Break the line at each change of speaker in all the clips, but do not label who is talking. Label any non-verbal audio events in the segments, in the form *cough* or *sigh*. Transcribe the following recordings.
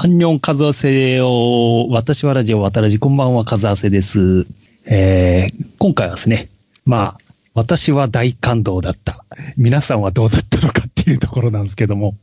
アンニョンカズアセを、私はラジオ、渡らじ、こんばんは、カズアセです。えー、今回はですね、まあ、私は大感動だった。皆さんはどうだったのかっていうところなんですけども、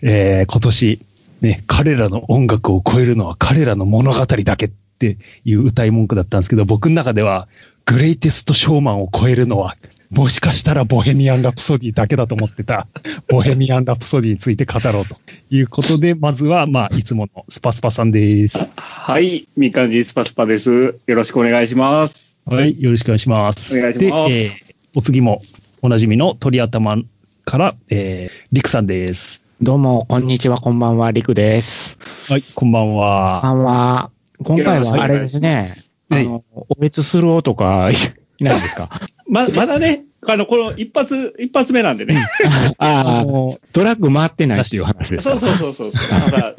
えー、今年、ね、彼らの音楽を超えるのは彼らの物語だけっていう歌い文句だったんですけど、僕の中では、グレイテストショーマンを超えるのは、もしかしたらボヘミアン・ラプソディだけだと思ってた、ボヘミアン・ラプソディについて語ろうということで、まずは、まあ、いつものスパスパさんです。
はい、みかんじスパスパです。よろしくお願いします。
はい、よろしくお願いします。
お願いします
で、えーお次も、おなじみの鳥頭から、えー、リクさんです。
どうも、こんにちは、こんばんは、りくです。
はい、こんばん
こん
は。
ばんは。今回はあれですね、
はい
あの、お別するとかいないですか？
ま、まだね、あの、この一発、一発目なんでね。*laughs*
ああ、
の
トラック回ってないっていう話ですか
そうそうそうそう。まだ、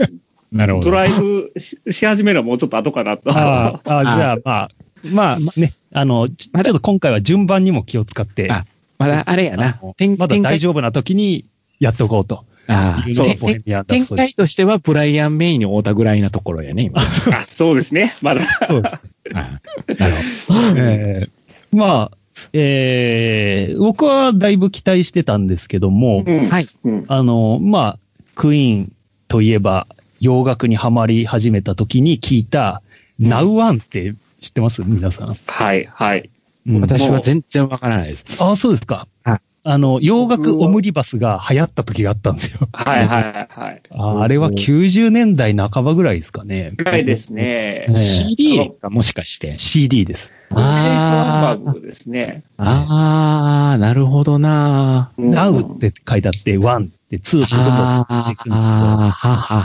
なるほど。
ドライブしし始めるのはもうちょっと後かなと。
あーあー、じゃあ、まあ、まあね、あの、ちちょっと今回は順番にも気を使って、
あまだあれやな
まだ大丈夫な時にやっておこうと
ああ
いう
展。開としては、ブライアン・メインに会うたぐらいなところやね、今。
あ *laughs* そうですね。まだ。
そうです
ああなるほど。*laughs*
えーまあ、えー僕はだいぶ期待してたんですけども、
うん
あの、まあ、クイーンといえば、洋楽にはまり始めた時に聞いた、ナウワンって知ってます？皆さん。
はい、はい。
うん
私は全然わからないです。
あ、そうですか
はい。
あの、洋楽オムニバスが流行った時があったんですよ。
はい、はい、はい。
ああれは90年代半ばぐらいですかね。
ぐらいですね。
ええ
CD ですかもしかして。
CD です。
あ
ハンバーグですね。
ああ、なるほどな。
うん
ナウって書いてあって、ワンってツーってどんどん進んでいくんですけど
ああ、はは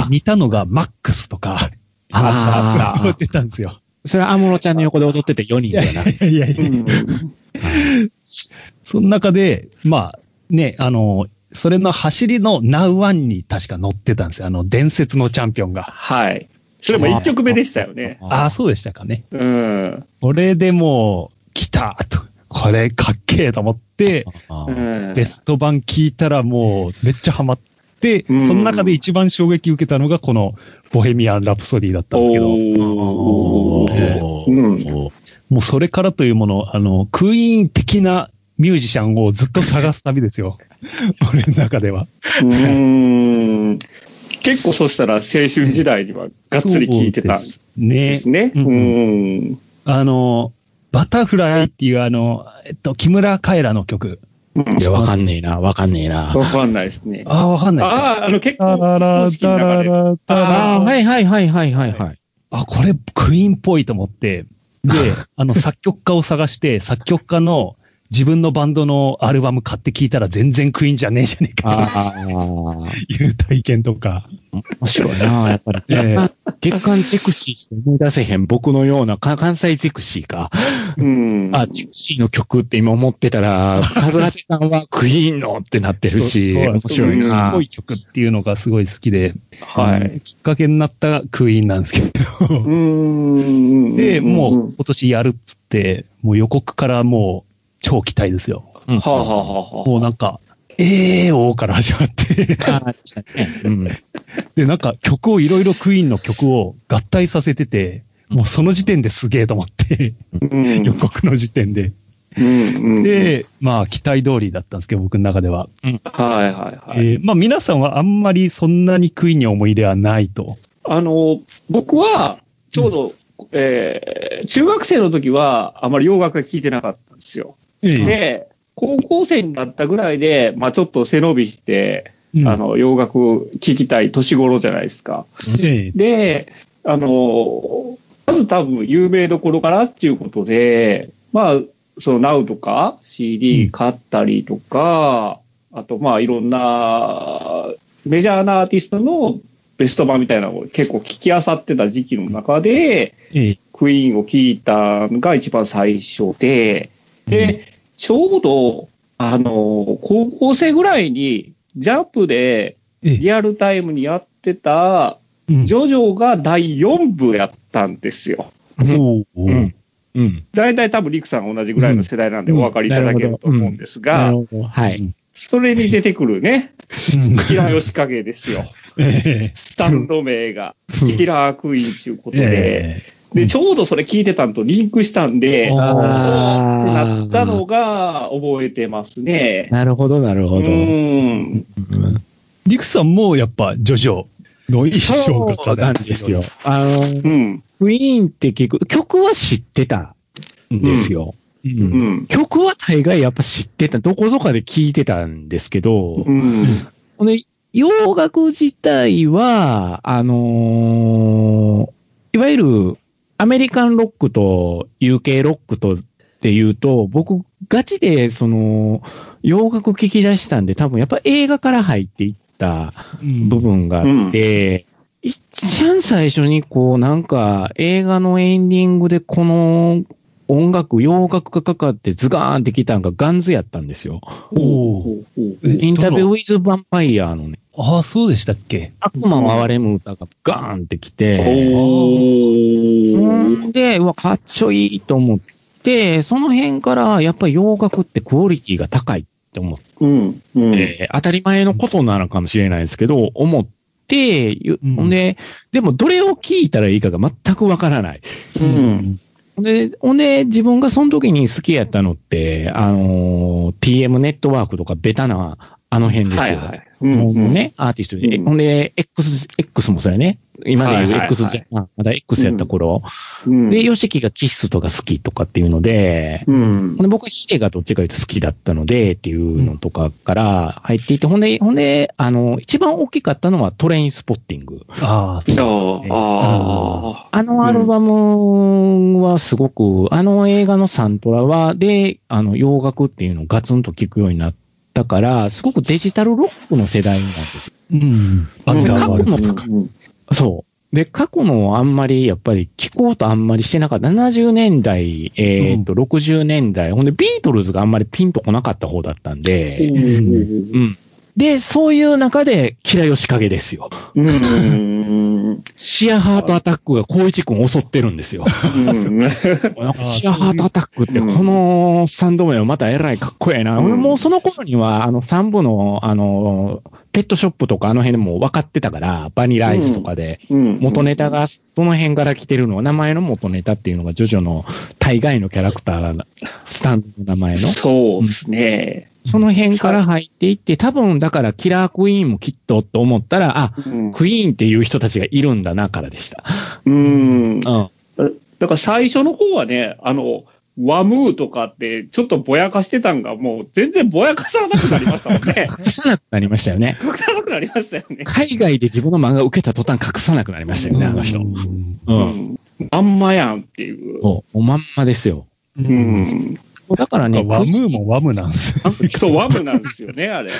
は
似たのがマックスとか、
ああ、*laughs*
出たんですよ。
それは安室ちゃんの横で踊ってて4人だよな。
いやいやいや、
うん
その中で、まあ、ね、あの、それの走りのナウワンに確か乗ってたんですよ。あの、伝説のチャンピオンが。
はい。それも一曲目でしたよね。
ああ、そうでしたかね。
うん。
これでもう、来たと。これかっけえと思って、ベスト版聞いたらもうめっちゃハマって、
うん
その中で一番衝撃受けたのがこのボヘミアン・ラプソディだったんですけど、
おー
お
うん
ー
もうそれからというもの、あの、クイーン的なミュージシャンをずっと探す旅ですよ。*laughs* 俺の中では。
うーん結構そしたら青春時代にはがっつり聞いてたん
そう
で
ですね。
すね。
う
うんん。
あの、バタフライっていうあの、えっと、木村カエラの曲。
うん
いや、わかんねえな、わかんねえな。
わかんないですね。
ああ、わかんないですか。
ああ、あの結構
タララ
公式
タラ
の中で。
ラタラ
ああ、はいはいはいはいはいはい。
あ、これクイーンっぽいと思って、で、あの作曲家を探して、作曲家の自分のバンドのアルバム買って聞いたら全然クイーンじゃねえじゃねえか
ああ、
という体験とか。
面白いな、やっぱり。
ええ
月刊ゼクシーしか思い出せへん僕のような、か関西ゼクシーか。
うん。
あ、ゼクシーの曲って今思ってたら、カズラテさんはクイーンのってなってるし、面白いな
クイーンっぽ。い曲っていうのがすごい好きで、
はい。
きっかけになったクイーンなんですけど。
うーん。
で、も
ん
う今年やるっつって、もう予告からもう超期待ですよ。
うん
はあ、はあはあは
もうなんか、えーおーから始まって。*laughs* で、なんか曲をいろいろクイーンの曲を合体させてて、もうその時点ですげえと思って、
あ、うん
予告の時点で。
うんうん、
で、まあ期待通りだったんですけど、僕の中では。
はいはいはい。
えーまあ皆さんはあんまりそんなにクイーンに思い入れはないと。
あの、僕は、ちょうど、えー中学生の時は、あまり洋楽が聴いてなかったんですよ。
え
で、高校生になったぐらいで、まあちょっと背伸びして、
うん。
あの、洋楽聴きたい年頃じゃないですか。
ええ
で、あの、まず多分有名どころかなっていうことで、まあ、その Now とか
うん。
CD 買ったりとか、あとまあいろんなメジャーなアーティストのベスト版みたいなのを結構聞き漁ってた時期の中で、
ええ
クイーンを聞いたのが一番最初で、で、ちょうど、あの、高校生ぐらいに、ジャンプで
ええ
リアルタイムにやってた、
うん
ジョジョが第4部やったんですよ。
おう
ん。うん。
大体多分リクさん同じぐらいの世代なんでお分かりいただけると思うんです
な
が、
るほど。はい。
それに出てくるね、
うん
キラー吉影ですよ。*laughs*
ええ
スタンド名が、キラークイーンということで、
ええ
で、ちょうどそれ聞いてたんとリンクしたんで、
あー
ってなったのが覚えてますね。
なるほど、なるほど。
うん。
うん
リクさんもやっぱジョジョの印象が
なんですよ。。あの、
うん。
クイーンって聞く、曲は知ってたんですよ。うん
うん。
曲は大概やっぱ知ってた、どこぞかで聞いてたんですけど、
うん。
ほんで洋楽自体は、あのーいわゆるアメリカンロックと UK ロックとっていうと、僕、ガチで、その、洋楽聞き出したんで、多分やっぱ映画から入っていった
うん。
部分があって、一番最初にこうなんか映画のエンディングでこの音楽、洋楽がかかってズガーンってきたんがガンズやったんですよ。
おお。
インタビューウィズ・ヴァンパイアのね、
ああ、そうでしたっけ？
悪魔を憐れむ歌がガーンってきて、
おー
んで、うわ、かっちょいいと思って、その辺からやっぱり洋楽ってクオリティが高いって思っ
うん。うん。
て、当たり前のことなのかもしれないですけど、思って、ゆ
うん
で、でもどれを聞いたらいいかが全くわからない。
うん。
で、ほんで、自分がその時に好きやったのって、あのー TM ネットワークとかベタな、あの辺ですよ。
はいはい。う
日
ん
本のね、アーティストで。
うん
ほんで、X、X もそうやね。今で言う
はいはいはい
X じゃん、まだ X やった頃。
うん。
で、ヨシキがキスとか好きとかっていうので、
うん
ほん。で僕はヒデがどっちか言うと好きだったのでっていうのとかから入っていて、ほんで、ほんで、あの、一番大きかったのはトレインスポッティング。
ああ、そうですね
あ
あのアルバムはすごく、あの映画のサントラは、で、あの、洋楽っていうのをガツンと聴くようになったから、すごくデジタルロックの世代なんですよ。
うん。
あ。
アンダーワールド
過去の
とか。
そう。で、過去のあんまり、やっぱり聞こうとあんまりしてなかった。70年代、えっ、と、60年代、ほんでビートルズがあんまりピンとこなかった方だったんで、うん。で、そういう中で、キラヨシカゲですよ。
うん。
シアハートアタックが光一君を襲ってるんですよ。シアハートアタックって、この3度目はまたえらいかっこええな。もうその頃には、あの3部の、あの、ペットショップとかあの辺でも分かってたから、バニラアイスとかで、
うん
元ネタが、その辺から来てるのは、名前の元ネタっていうのが、ジョジョの大概のキャラクターが、スタンドの名前の。
そうですね。
その辺から入っていって、多分だからキラークイーンもきっとと思ったら、あ、
うん
クイーンっていう人たちがいるんだなからでした。
うん。
うん。
だから最初の方はね、あの、ワムーとかって、ちょっとぼやかしてたんが、もう全然ぼやかさなくなりましたもんね。*laughs*
隠さなくなりましたよね。
隠さなくなりましたよね。
海外で自分の漫画を受けた途端隠さなくなりましたよね、あの人。
うん
うん。
ん。あんまやんっていう。
そう、おまんまですよ。
う。ん。
だからね、
ワムーもワムなんです。*laughs*
そう、ワムなんですよね、あれ。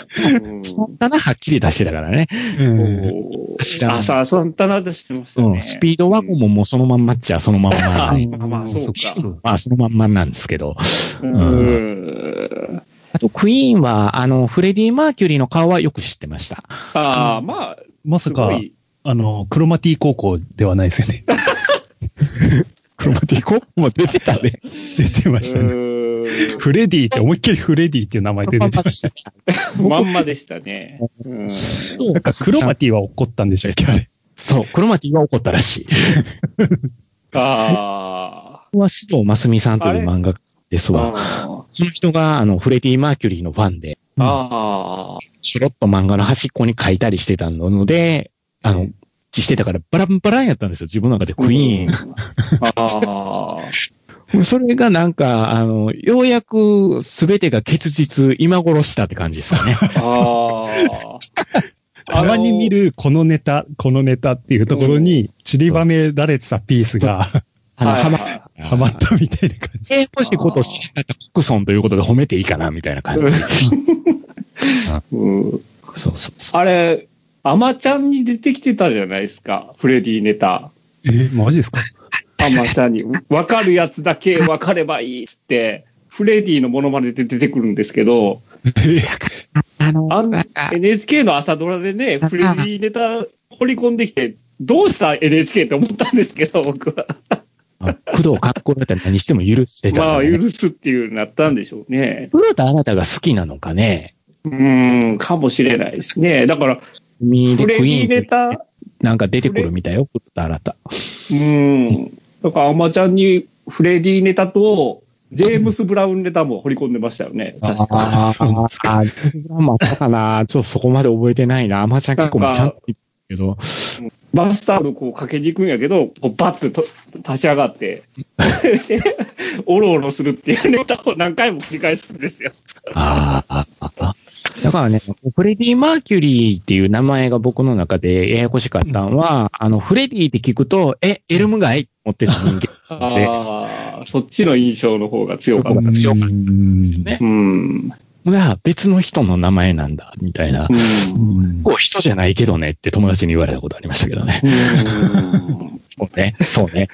うん
そんなはっきり出してたからね。
こう
ん
あ、さあ、そんな出してましたね。
うん。スピードワゴンももうそのまんまっちゃそのまんま。
あまあまあそうか
まあそのまんまなんですけど。
うん。
あと、クイーンは、あの、フレディ・マーキュリーの顔はよく知ってました。
ああ、まあ、
ますさか。あの、クロマティ高校ではないですよね。*laughs*
クロマティコも出てたね。*laughs*
出てましたね。
う
フレディって思いっきりフレディっていう名前で出てました。
んまんまでしたね。うん
そう
なんかクロマティは怒ったんでしたっけあれ。
そう、クロマティは怒ったらしい。
あ
これは須藤真澄さんという漫画家です
あ。
わ。
あ
その人が、あの、フレディ・マーキュリーのファンで、
あ。
ちょろっと漫画の端っこに書いたりしてたので、あの、してたからバランバランやったんですよ、自分の中でクイーン。
ああ。*laughs*
それがなんか、あの、ようやく全てが結実、今頃したって感じですよね。*laughs*
ああ。
たまに見るこのネタ、このネタっていうところに散りばめられてたピースが
あの、
はい
はま、
ったみたいな感じ。
ええ、もしこと知らなかったコクソンということで褒めていいかな、みたいな感じ。
うん *laughs*
そうそうそう。
あれ、アマちゃんに出てきてたじゃないですか、フレディネタ。
え、マジですか？
アマちゃんに、わかるやつだけわかればいいっつって、フレディのモノマネで出てくるんですけど、
あの、
あん
なんか
NHK の朝ドラでね、フレディネタ掘り込んできて、どうした？NHK って思ったんですけど、僕は。
工藤観光だったら何しても許してた
まあ、許すっていうなったんでしょうね。
古田新太が好きなのかね？
うん、かもしれないですね。だから、
ミーでクイーンって
タ、
なんか出てくるみたいよ、新太。
うん。だから、アマちゃんにフレディネタと、ジェームス・ブラウンネタも掘り込んでましたよね。確か
あーあー、ジェームズブラウンもあったかな。ちょっとそこまで覚えてないな。アマちゃん結構ちゃんと言ってるけど。
バスタオルこうかけに行くんやけど、こうバッてと立ち上がって、*laughs* おろおろするっていうネタを何回も繰り返すんですよ。
ああ、だからね、フレディ・マーキュリーっていう名前が僕の中でややこしかったのは、あの、フレディって聞くと、え、エルム街って思ってた人間で、
ああ、そっちの印象の方が強かった。
強かった
ん
ですよね。
うん。
が別の人の名前なんだ、みたいな。
うん。
こう人じゃないけどねって友達に言われたことありましたけどね。そうね。そうね。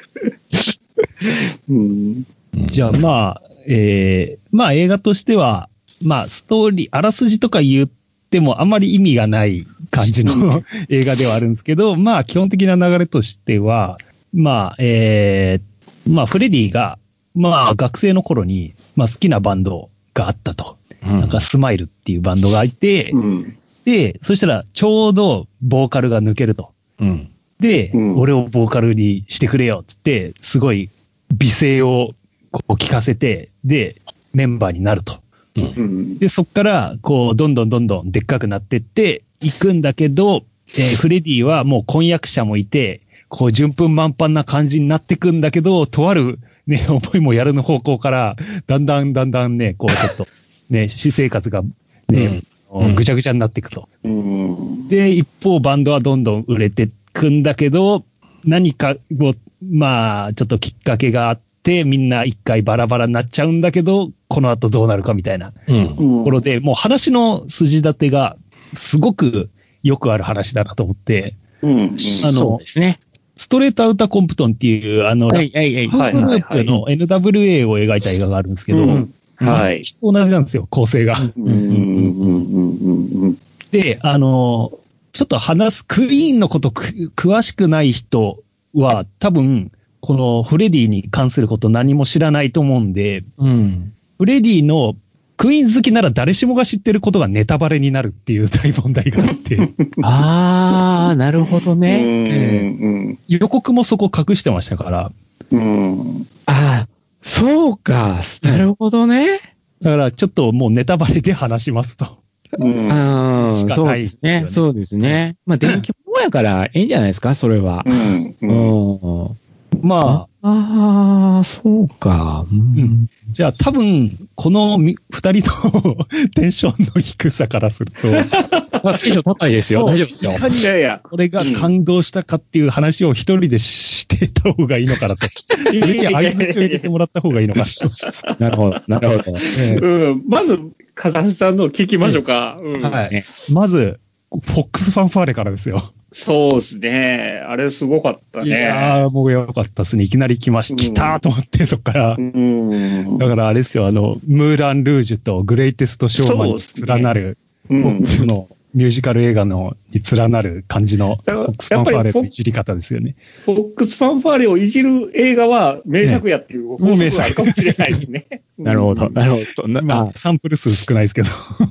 うん。
じゃあまあ、えー、まあ映画としては、まあストーリー、あらすじとか言ってもあんまり意味がない感じの *laughs* 映画ではあるんですけど、まあ基本的な流れとしては、まあ、えー、まあフレディが、まあ学生の頃に、まあ好きなバンドがあったと。なんかスマイルっていうバンドがいて、
うん。
で、そしたらちょうどボーカルが抜けると。
うん。
で、
うん
俺をボーカルにしてくれよっつって、すごい美声をこう聞かせて、で、メンバーになると。
うん。
で、そっから、こう、どんどんどんどんでっかくなってっていくんだけど、えーフレディはもう婚約者もいて、こう、順風満帆な感じになってくんだけど、とある、ね、思いもやるの方向から、だんだんだんだんね、こう、ちょっと、ね、私生活が、ね、
うん
ぐちゃぐちゃになっていくと。
うん。
で、一方バンドはどんどん売れてくんだけど、何かを、まあ、ちょっときっかけがあって、みんな一回バラバラになっちゃうんだけど、この後どうなるかみたいな
うん。
ところで、もう話の筋立てがすごくよくある話だなと思って、
うん。
あの
そうですね。
ストレートアウターコンプトンっていう、あの、ラ
はい、はい、はい。
ップグループの NWA を描いた映画があるんですけど、
うん
はい。
同じなんですよ、構成が。
うん。うん。うん。うん。
で、あの、ちょっと話す、クイーンのことく詳しくない人は、多分、このフレディに関すること何も知らないと思うんで、
うん。
フレディのクイーン好きなら誰しもが知ってることがネタバレになるっていう大問題があって、*laughs*
ああ、なるほどね。
うん。
予告もそこ隠してましたから、
うん。
ああ、そうか。なるほどね。
だからちょっともうネタバレで話しますと。
うん。
ああ、
しか
そう
ないですよね。
そうですね。まあ、電気物やから、いいんじゃないですか、それは。
うん。
うん。
まあ、
ああ、そうか。うん
じゃあ多分、このみ二人のテンションの低さからすると、
あテンション高いですよ。大丈夫ですよ
い。かに
いやいや。
俺が感動したかっていう話を一人でしてた方がいいのかなと。*laughs*
い
いや、相槌を入れてもらった方がいいのかなと。*laughs*
なるほど、なるほど。
え
うん。まず、風橋さんの聞きましょうか。
はい
ね。
まず、フォックスファンファーレからですよ。
そうですね。あれすごかった
い
ね。
やー、もうよかったですね。いきなり来まし
うん
来たーと思って、そっから。
うん。
だからあれですよ、あの、ムーラン・ルージュとグレイテスト・ショーマンに連なる、
うん。
その、ミュージカル映画のに連なる感じのフォックスファンファーレのいじり方ですよね。
フォックスファンファーレをいじる映画は名作やっていう法則があるかもしれないですね。*laughs*
なるほど、なるほど。な
まあ、サンプル数少ないですけど。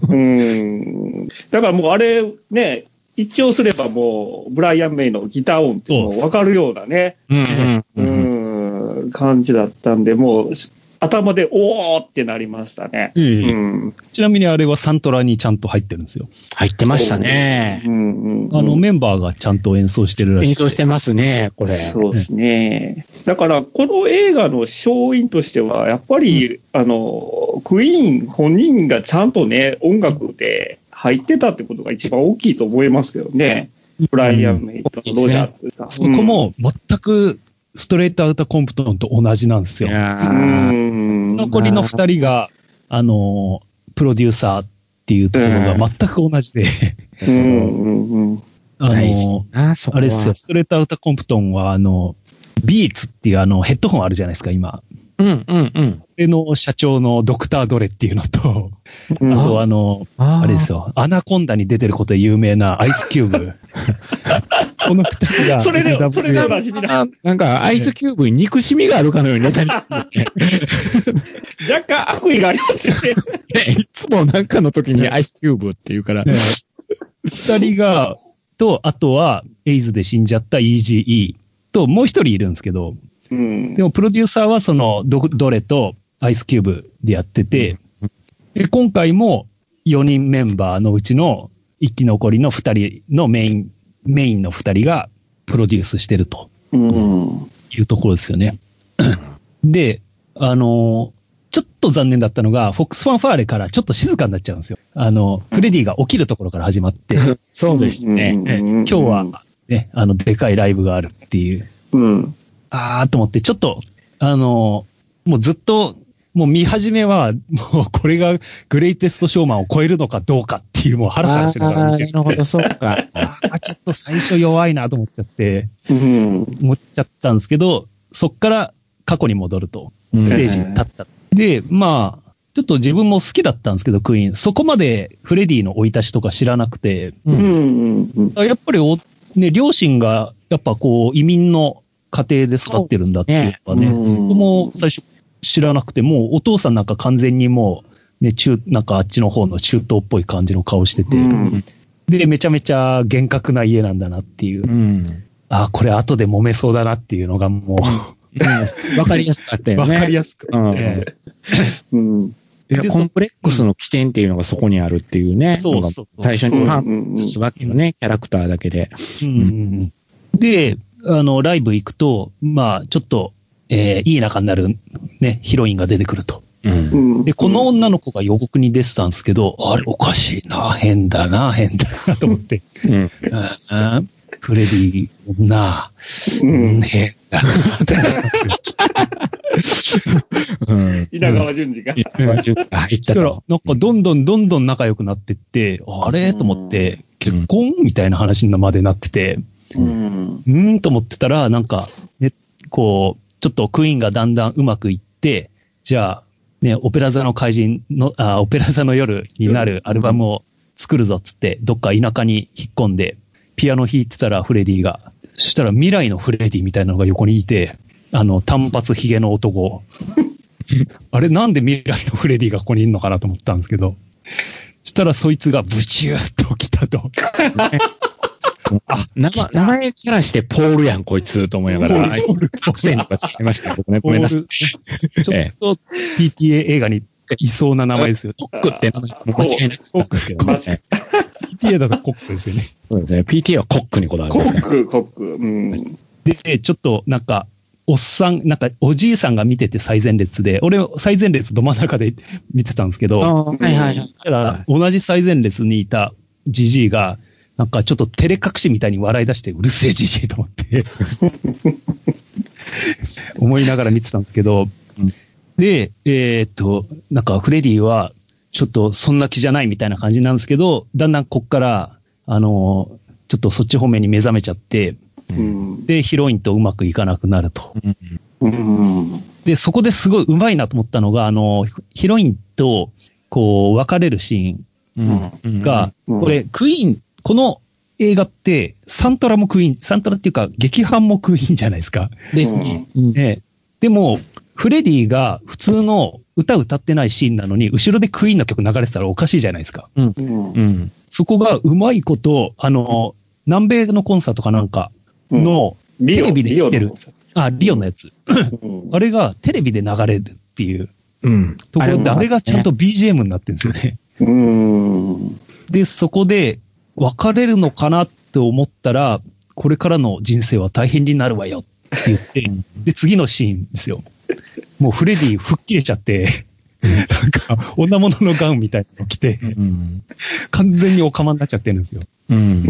うん。だからもうあれね、一応すればもう、ブライアン・メイのギター音っていう分かるようなね、
うんうん
う
うん。
ん、感じだったんで、もう、頭でおーってなりましたね。うん。
ちなみにあれはサントラにちゃんと入ってるんですよ。
入ってましたね
う。んうん。
あの、メンバーがちゃんと演奏してるらしい。
演奏してますね、これ。
そうですね。だから、この映画の勝因としては、やっぱり、あの、クイーン本人がちゃんとね、音楽で入ってたってことが一番大きいと思いますけどね。ブライアン・メイとロジャーズが。
そこも全くストレートアウターコンプトンと同じなんですよ。残りの二人が、あの、プロデューサーっていうところが全く同じで。*laughs* あの。あれですよ、 Straight Outta Compton は、あの、 Beats っていうあのヘッドホンあるじゃないですか、今。
うんうんうん。
それの社長のドクター・ドレっていうのと、
うん
あとあの、
あ
あれですよ、アナコンダに出てることで有名なアイスキューブ。*laughs* この二人が、
それでそれでおなじみな。
あなんか、アイスキューブに憎しみがあるかのようにネタにしてる。ね
若干悪意がありますよね。*laughs*
いつもなんかの時にアイスキューブって言うから。
ね二人が、と、あとは、エイズで死んじゃった EGE と、もう一人いるんですけど、
うん。
でもプロデューサーはそのド、ドレとアイスキューブでやってて、で、今回も4人メンバーのうちの生き残りの2人のメイン、メインの2人がプロデュースしてると
うん。
いうところですよね。で、あの、ちょっと残念だったのが、フォックスファンファーレからちょっと静かになっちゃうんですよ。あの、フレディが起きるところから始まって、
そうですね。
え今日は、ね、あの、でかいライブがあるっていう、
うん。
あーと思って、ちょっと、あの、もうずっと、もう見始めは、もうこれがグレイテストショーマンを超えるのかどうかっていう、もうハラハラしながら
あー
見て
なるほど、そうか。*laughs*
あーちょっと最初弱いなと思っちゃって、
うん。
思っちゃったんですけど、そっから過去に戻ると、
うん
ステージに立った。で、まあ、ちょっと自分も好きだったんですけど、クイーン。そこまでフレディの生い立ちとか知らなくて、
う
うん
やっぱりお、ね、両親が、やっぱこう、移民の家庭で育ってるんだっていうのはね、
そね
そこも最初知らなくて、もうお父さんなんか完全にもう、ね、中、なんかあっちの方の中東っぽい感じの顔してて、
うん
で、めちゃめちゃ厳格な家なんだなっていう、
うん。
あ、これ後で揉めそうだなっていうのがも
わかりやすかった
う、
よね。*laughs*
わかりやすくて、
うん。
いや、
で
コンプレックスの起点っていうのがそこにあるっていうね。
そうそうそう
最初に判
うん
断すわけよね、キャラクターだけで。
うんで、あの、ライブ行くと、まあ、ちょっと、えーいい仲になる、ね、ヒロインが出てくると。
うん。
うん
で、この女の子が予告に出てたんですけど、あれおかしいな、変だな、変だなと思って。
うん。
うんフレディ、な、
うん。
変だ
うん。
稲川淳二が。
稲川淳が入った
ら
と。、
なんかどんどんどんどん仲良くなってって、あれ？と思って、結婚？みたいな話までなってて、
うん。
うーんと思ってたら、なんか、ね、こう、ちょっとクイーンがだんだんうまくいって、じゃあ、ね、オペラ座の怪人の、あ、オペラ座の夜になるアルバムを作るぞっつって、どっか田舎に引っ込んで、ピアノ弾いてたらフレディが、そしたら未来のフレディみたいなのが横にいて、あの、単発ヒゲの男。*laughs* あれ、なんで未来のフレディがここにいるのかなと思ったんですけど、そしたらそいつがブチューっと来たと。*laughs*
あ、名前、名前キャラしてポールやん、こいつ、と思いながら、
ポール
アクセントがつきましたけどね。ごめんなさい。
ちょっと PTA 映画にいそうな名前ですよ。
コックって名前間違いなくったんですけどね。
PTA だとコックですよね。
そうですね。PTA はコックにこだわり
コ
ますから。
ック、コック。うん。
で、ちょっとなんか、おっさん、なんかおじいさんが見てて最前列で、俺最前列ど真ん中で見てたんですけど、
あはいはいはい。
ただ同じ最前列にいたじじいが、なんかちょっと照れ隠しみたいに笑い出して、うるせえじじいと思って、思いながら見てたんですけど、
うん
で、えーっと、なんかフレディは、ちょっとそんな気じゃないみたいな感じなんですけど、だんだんこっから、あの、ちょっとそっち方面に目覚めちゃって、
うん。
で、ヒロインとうまくいかなくなると。
うん。
で、そこですごい上手いなと思ったのが、あの、ヒロインと、こう、別れるシーン
うん
が、
うん
これ、クイーン、この映画って、サントラもクイーン、サントラっていうか、劇伴もクイーンじゃないですか。
ですね。うん
ね、でも、フレディが普通の歌歌ってないシーンなのに、後ろでクイーンの曲流れてたらおかしいじゃないですか。
うん。
うん。
そこがうまいこと、あの、南米のコンサートかなんかの、テレビで来てるあ、リオのやつ。
うん
あれがテレビで流れるっていう
うん。
ところで、
も
あれがちゃんと BGM になってるんですよね。
うん。
で、そこで別れるのかなって思ったら、これからの人生は大変になるわよって言って、で、次のシーンですよ。もうフレディ吹っ切れちゃって、なんか、女物のガウンみたいなの着て、
うん。
完全にオカマになっちゃってるんですよ。
うん。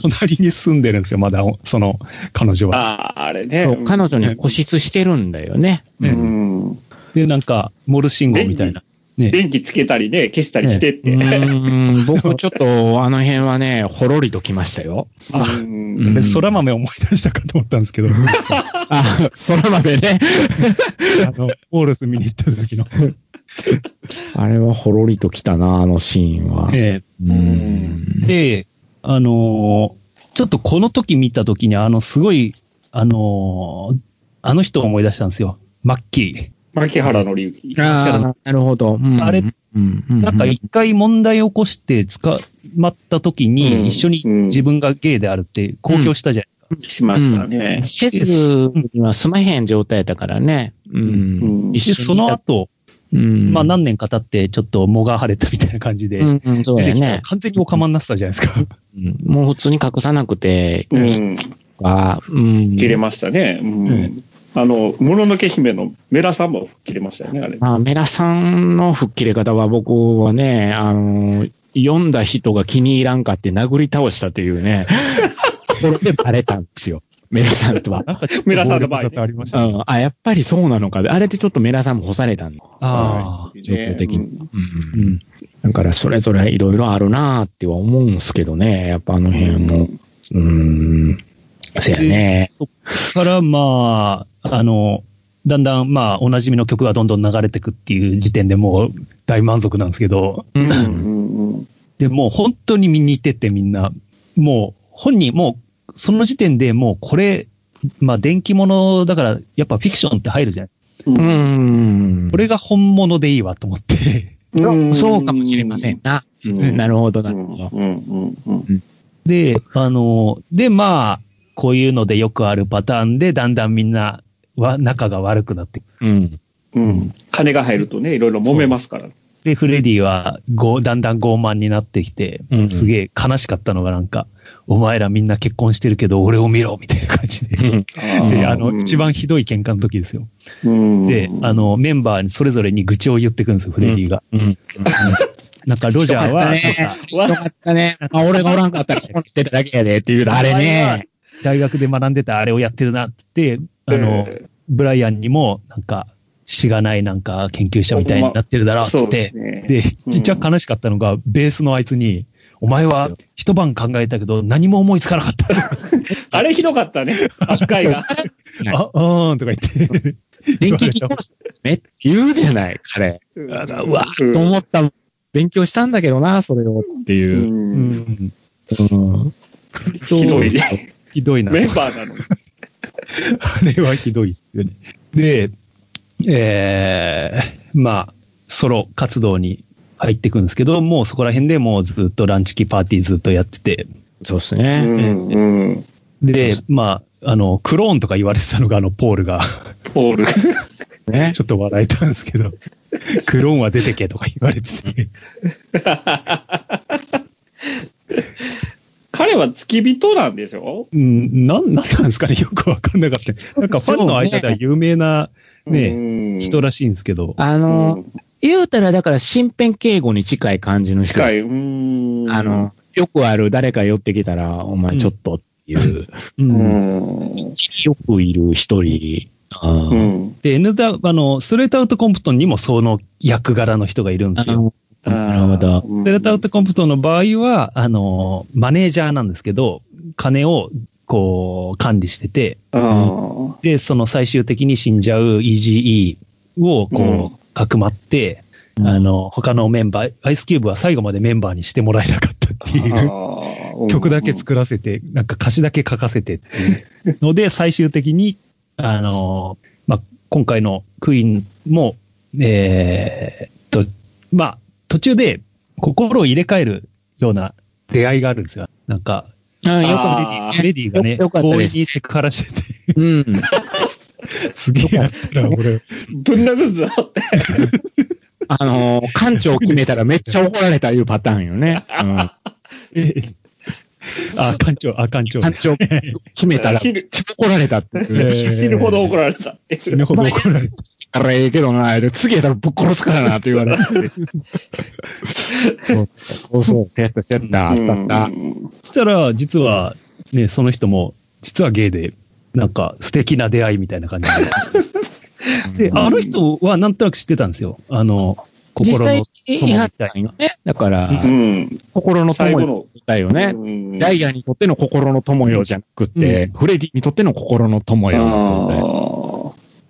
隣に住んでるんですよ、まだ、その、彼女は。
ああ、あれね。
彼女に固執してるんだよね。
ね
うん。
で、なんか、モール信号みたいな。ね。
電気つけたりね、消したりしてって。*laughs*
うん。僕ちょっと、あの辺はね、ほろりときましたよ。
あ
うん
で空豆思い出したかと思ったんですけど、*laughs*
あ、空豆ね。*laughs*
あの、モールス見に行った時の。
あれはほろりときたな、あのシーンは。
え
うん。
えで、あのーちょっとこの時見た時に、あの、すごい、あのーあの人を思い出したんですよ。マッキ
牧原の之。
ああ、なるほど。うん
あれ、
うん
ー。なんか一回問題を起こして捕まった時
うん
に、一緒に自分がゲイであるって公表したじゃないですか。
しましたね。
施設には住まへん状態だからね。うん。
うん
で、その後、
うん、
まあ何年か経って、ちょっと藻が晴れたみたいな感じで、
うん、うん、そう
出てきたら
やね。
完全におかまになってたじゃないですか。
うんもう普通に隠さなくて、
うん。
あうん。
切れましたね。うん
うん
あの、もののけ姫のメラさんも切れましたよね、あれ。
まあ、メラさんの吹っ切れ方は僕はね、あの、読んだ人が気に入らんかって殴り倒したというね、こ *laughs* れでバレたんですよ。メラさんとは。
なんかちょっと *laughs*
メラさんの場合ね
たね。
ん、あ、やっぱりそうなのか。あれでちょっとメラさんも干されたんだ。
あ
状況的に。
うん
うん
うん。
だからそれぞれいろいろあるなーっては思うんですけどね。やっぱあの辺も。うーん。そや
で
ね。
そっから、まあ、あの、だんだん、まあ、おなじみの曲がどんどん流れてくっていう時点でもう大満足なんですけど、
う。
うんんうん
で、もう本当に見に行っててみんな、もう本人、もうその時点でもうこれ、まあ電気物だから、やっぱフィクションって入るじゃん。
うん
うーん。
これが本物でいいわと思って。
うん
そうかもしれませんな。
うん
なるほど、
う
なるほど。
んうんうんうん
で、あの、で、まあ、こういうのでよくあるパターンで、だんだんみんなは仲が悪くなって
うん。
うん金が入るとね、いろいろ揉めますから。
で、フレディはごだんだん傲慢になってきて、
うん
すげえ悲しかったのがなんか、お前らみんな結婚してるけど俺を見ろみたいな感じで。
うん
で、あの、
うん
一番ひどい喧嘩の時ですよ。
うん
で、あ、の、メンバーにそれぞれに愚痴を言ってくんですよ、フレディが。
うん。
なんか、ロジャーは、
ひ
か
かったね。ひどかったね。あ、俺がおらんかったら結婚してただけやでっていう、あれね。*laughs*
大学で学んでたあれをやってるなって言って、あの、
え
ブライアンにも、なんか、しがないなんか研究者みたいになってるだろうって、
ね
で、
うん
ちっちゃ悲しかったのが、ベースのあいつに、お前は一晩考えたけど何も思いつかなかった。*laughs*
あれひどかったね、扱いが。*laughs*
あ、あーんとか言って。*laughs*
電気機構めっ言うじゃない、彼。
う
わ
うん
と思った。勉強したんだけどな、それをっていうう。
うんん。
うん。
ひどいね。
ひどいな。
メンバーなのに。*laughs*
あれはひどいですよね。で、えー、まあ、ソロ活動に入ってくんですけど、もうそこら辺でもうずっとランチキパーティーずっとやってて、
う
そうですね。
んうん。
でまあ、あの、クローンとか言われてたのが、あの、ポールが、
ポール。
ね。*laughs*
ちょっと笑えたんですけど、クローンは出てけとか言われてて、*laughs*
彼は付き人なんでしょ？
うん、なん、なんなんですかね、よくわかんなかった。*laughs* なんかファンの間では有名なね、
ね
人らしいんですけど、
あの、言うたらだから身辺敬語に近い感じの人。
近い。うん。
あの、よくある誰か寄ってきたら、お前ちょっとっていう、*laughs*
う。
うんん。
よくいる一人。あ
う
ー
ん。
で、N ダ、あの、ストレートアウトコンプトンにもその役柄の人がいるんですよ。
あなるほど。
うん
ストレートアウトコンプトンの場合は、あの、マネージャーなんですけど、金をこう管理してて、
あ
で、その最終的に死んじゃう EGE をこう、かくまって、あの、他のメンバー、アイスキューブは最後までメンバーにしてもらえなかったっていう。
あ。*laughs*
曲だけ作らせて、なんか歌詞だけ書かせてっていうので、最終的に、あの、まあ、今回のクイーンも、えーっと、まあ、途中で心を入れ替えるような出会いがあるんですよ。なんか、
あーよ
あー
レディがね、強引にセクハラしてて、
く、うん。*laughs*
すげえやったら俺、
ぶん殴るぞ。
あのー、館長決めたらめっちゃ怒られたいうパターンよね。うん
え *laughs* あ、館長、あ、館長。
館長決めたら *laughs* 怒られたって
死ぬほど怒られたって。
死ぬほど怒られた。
あれええけどな、で次やったらぶっ殺すからなって言われて。*laughs* そうそうそう、せやったせやった、あったあった。
そしたら、実は、ね、その人も、実はゲイで、なんか素敵な出会いみたいな感じで。*laughs* で、あの人はなんとなく知ってたんですよ。あの、
実
心の
際言い張ったんよね。だから、
うん。
心の友よ
最後の。
だよね。
うん
ダイヤにとっての心の友よじゃなくって、フレディにとっての心の友よの存在。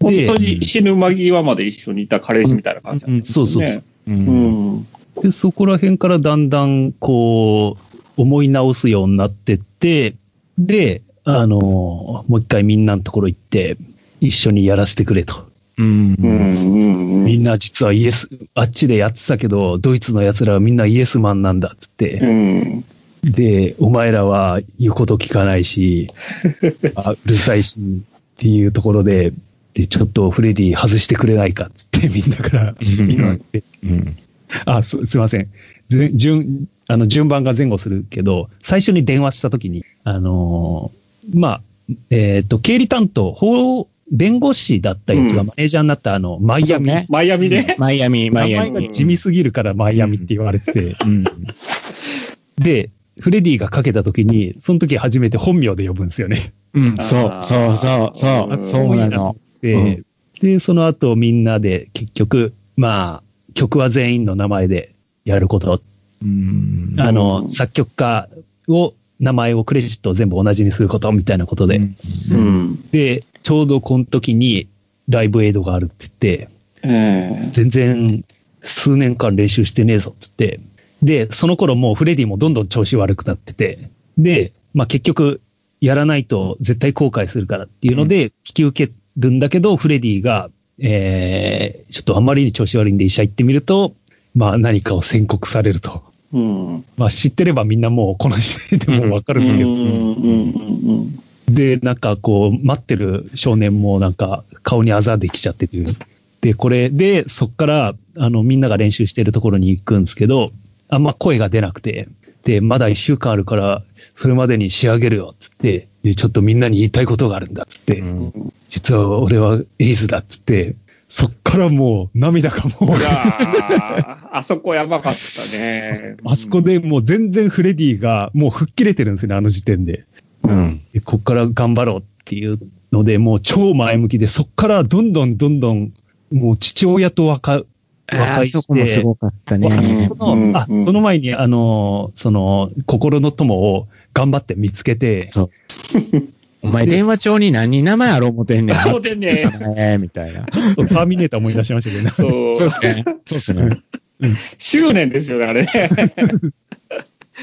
本当に死ぬ間際まで一緒にいた彼氏みたいな感じなんですよね。
うんそうそうそう
う。
うんん。
で、そこら辺からだんだん、こう、思い直すようになってって、で、あの、もう一回みんなのところ行って、一緒にやらせてくれと。
うん。
うん。うん。
みんな実はイエス、あっちでやってたけど、ドイツの奴らはみんなイエスマンなんだって、
うん。
で、お前らは言うこと聞かないし、*laughs* あうるさいし、っていうところで、で、ちょっとフレディ外してくれないかっつってみんなから言われて、
うん。
あ、す、すいません。ぜ順、あの、順番が前後するけど、最初に電話したときに、あのーまあ、えっ、と、経理担当、法、弁護士だったやつが
うん
マネージャーになった、あの、マイアミ。
ね
マイアミね。
マイアミ、マ
名
イアミ。
前が地味すぎるからマイアミって言われてて、
うん。
で、フレディがかけたときに、その時初めて本名で呼ぶんですよね。
うん、そう、そう、そう、そうう、
ん
そうなの。
で、
うん
で、その後みんなで結局、まあ、曲は全員の名前でやること
うん。
あの、
うん
作曲家を、名前をクレジットを全部同じにすることみたいなことで。
うん。
で、ちょうどこの時にライブエイドがあるって言って、
え
全然数年間練習してねえぞって言って、で、その頃もうフレディもどんどん調子悪くなってて、で、まあ結局、やらないと絶対後悔するからっていうので、引き受けるんだけど、フレディが、えー、ちょっとあんまりに調子悪いんで医者行ってみると、まあ何かを宣告されると。
うん。
まあ知ってればみんなもうこの時点でもうわかるんですけど、
うん。うん。
で、なんかこう、待ってる少年もなんか顔にあざできちゃってて、で、これで、そっから、あの、みんなが練習してるところに行くんですけど、あんま声が出なくて、で、まだ一週間あるから、それまでに仕上げるよ、つって、で、ちょっとみんなに言いたいことがあるんだ、つって、
うん。
実は俺はエイズだ、つって、そっからもう涙がもう
あそこやばかったね。*laughs*
あそこでもう全然フレディがもう吹っ切れてるんですよね、あの時点で。
うん。
でこっから頑張ろうっていうので、もう超前向きで、そっからどんどんどんどん、もう父親と和解、和
あ
解して、
そこもすごかったね。
あそこの、あ、
うん
その前に、あの、その、心の友を頑張って見つけて、
そう。お前電話帳に何名前あろう思てんねん。
思てんねん
えーみたいな。
ちょっとターミネーター思い出しましたけどね。
そう。
ですね。そうですね。
執念ですよね、あれね。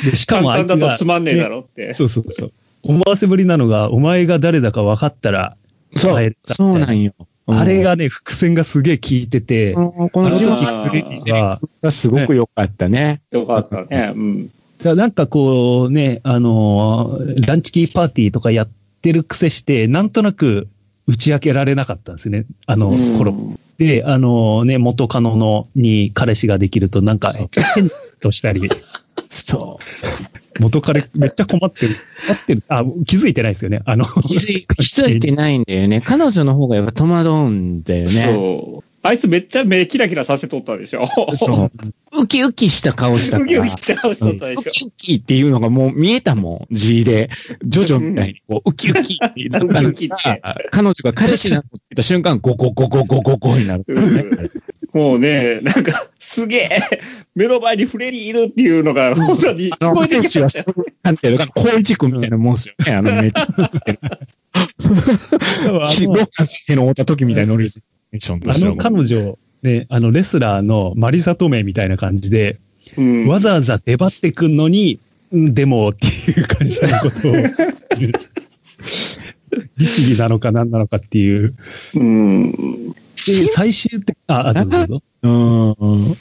で、しかもあいつが
つ、まんねえだろって。
そうそうそう。思わせぶりなのが、お前が誰だか分かったら、
そう。そうなんよ。
あれがね、伏線がすげえ効いてて、
うん、こ
あの時
は
が、
がすごく良かったね。
よかったね。うん。
だからなんかこうね、あのーランチキーパーティーとかやってる癖して、なんとなく打ち明けられなかったんですね。あの頃。で、あのね、元カノのに彼氏ができるとなんか変としたり、*laughs*
そ
元彼めっちゃ困ってる。困ってる。あ、気づいてないですよね。あの、
気づいてないんだよね。彼女の方がやっぱ戸惑うんだよね。
そう。あいつめっちゃ目キラキラさせとったでしょ。
そう。*laughs* ウキウキした顔したから。
ウキウキして顔しとったで
ウ
しょ。
キウキっていうのがもう見えたもん、G で。ジョジョみたいに、こう、*laughs* ウキウキってな彼女が彼氏になってた瞬間、ゴゴゴゴゴゴゴになる。*laughs*
もうね、なんか、すげえ、目の前にフレディいるっていうのが、本当に聞
あの、
こえてき
選手は
ました
なんていうのかな、光一君みたいなもんですよね。あの、めっちゃ、
あ
ローカン先生の会った時みたいなノリテンションと
あの
しては
彼女、ね、あのレスラーのマリサトメみたいな感じで、
うん
わざわざ出張ってくんのに、うんでもっていう感じのことを言う。*laughs* 律儀なのか何なのかっていう。
うん。
で、最終的、あ、あ、どうぞどうぞ。
うん。
だ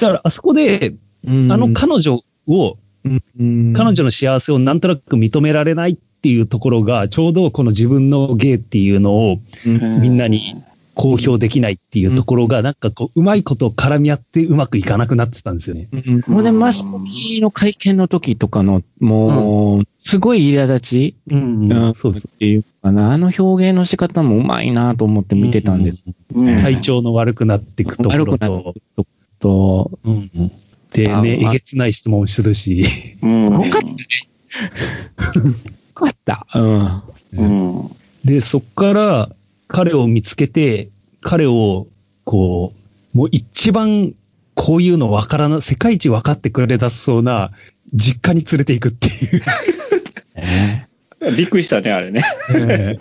から、あそこで、あの彼女を、
うん
彼女の幸せをなんとなく認められないっていうところが、ちょうどこの自分の芸っていうのをみんなに公表できないっていうところが、なんかこう、うまいこと絡み合ってうまくいかなくなってたんですよね。
うんほんで、マスコミの会見の時とかの、もう、すごい苛立ち
うん
うん
そうです。
っていうかな、あの表現の仕方もうまいなと思って見てたんです。
うん
体調の悪くなっていくところ
悪くなって
と、
くと
でね、えげつない質問するし、
うん。
よかったね。よかった。うん。
うん。
で、そっから彼を見つけて、彼を、こう、もう一番こういうの分からな、世界一分かってくれたそうな実家に連れていくっていう。
ね
びっくりしたね、あれね。
え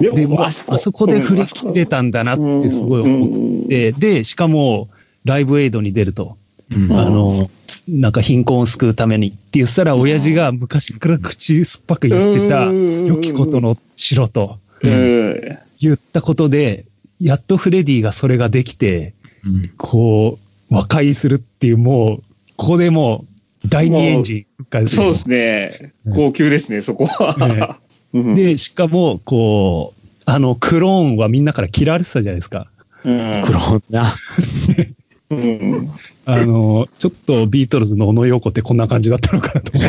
えでもあそこで振り切れたんだなってすごい思って、で、しかも、ライブエイドに出ると。
うん
あの、なんか貧困を救うためにって言ったら、親父が昔から口酸っぱく言ってた、良きことの城と
うん。
言ったことで、やっとフレディがそれができて、
うん
こう、和解するっていう、もう、ここでもう、第二エンジン
そうですね。
うん
高級ですね、そこは。うん、
で、しかも、こう、あの、クローンはみんなから嫌われてたじゃないですか。
うん
クローンな。
うん。
あの、ちょっとビートルズの小野洋子ってこんな感じだったのかなと思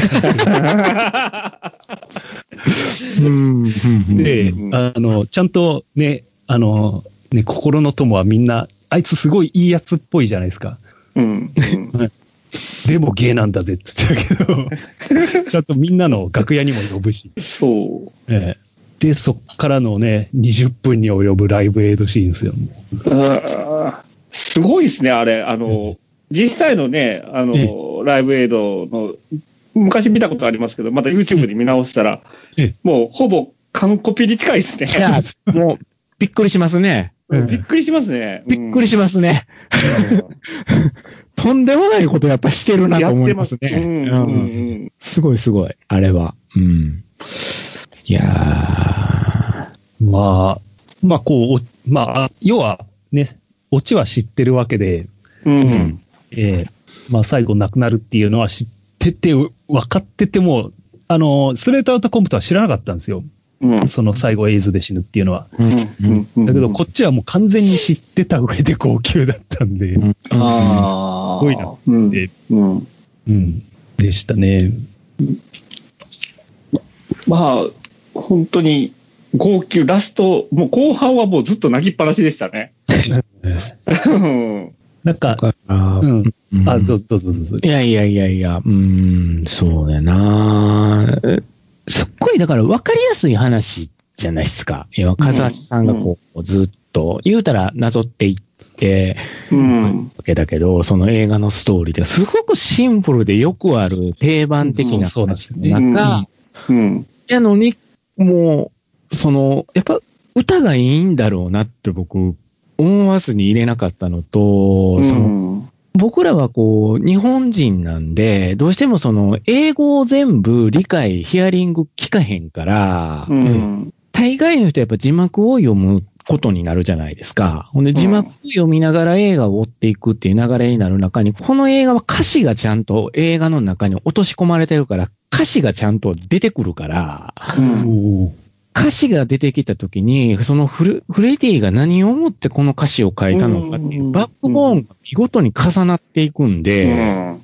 うん
って、
うん
あの、ちゃんとね、あの、ね、心の友はみんな、あいつすごいいいやつっぽいじゃないですか。
うん。
でもゲイなんだぜって言ってたけど、*laughs* ちゃんとみんなの楽屋にも呼ぶし。
そう。
ええで、そっからのね、20分に及ぶライブエイドシーンですよ。
あーすごいですね、あれ。あの、実際のね、あの、
え
ライブエイドの、昔見たことありますけど、また YouTube で見直したら
ええ、
もうほぼ完コピに近いです
いや
ね。、
もう、びっくりしますね。
うん
びっくりしますね。
びっくりしますね。とんでもないことやっぱしてるなと
やって
思いま
すすね。うん
うん
うん
すごいすごい、あれは。うん。いや
まあ、まあ、こう、おまあ、要はね、オチは知ってるわけで、
うん。
ええまあ、最後亡くなるっていうのは知ってて、分かってても、あの、ストレートアウトコンプとは知らなかったんですよ。
うん。
その最後エイズで死ぬっていうのは。
うん。
うん。
だけど、こっちはもう完全に知ってた上で号泣だったんで、
うん
ああ。
すごいな。
うん。
で
うん。
うん、でしたね。
まあ、本当に、号泣、ラスト、もう後半はもうずっと泣きっぱなしでしたね。*laughs* *laughs* うん
なんか、
あ
うん。
うん
あ、どうぞどうぞどうぞ。
いやいやいやいや、うーん、そうやなすっごい、だから分かりやすい話じゃないですか。いや、風橋さんがこう、ずっと、言うたらなぞっていって、
うん。
わけだけど、その映画のストーリーですごくシンプルでよくある定番的な
そうそうなんですよね
話の中、
うん。
やのに、もう、その、やっぱ歌がいいんだろうなって僕、思わずに入れなかったのと、その僕らはこう、日本人なんで、どうしてもその、英語を全部理解、ヒアリング聞かへんから、
うん。
大概の人はやっぱ字幕を読むことになるじゃないですか。ほんで字幕を読みながら映画を追っていくっていう流れになる中に、この映画は歌詞がちゃんと映画の中に落とし込まれてるから、歌詞がちゃんと出てくるから、
うん。
歌詞が出てきたときに、そのフレフレディが何をもってこの歌詞を書いたのかっていう、
うん
バックボーンが見事に重なっていくんで。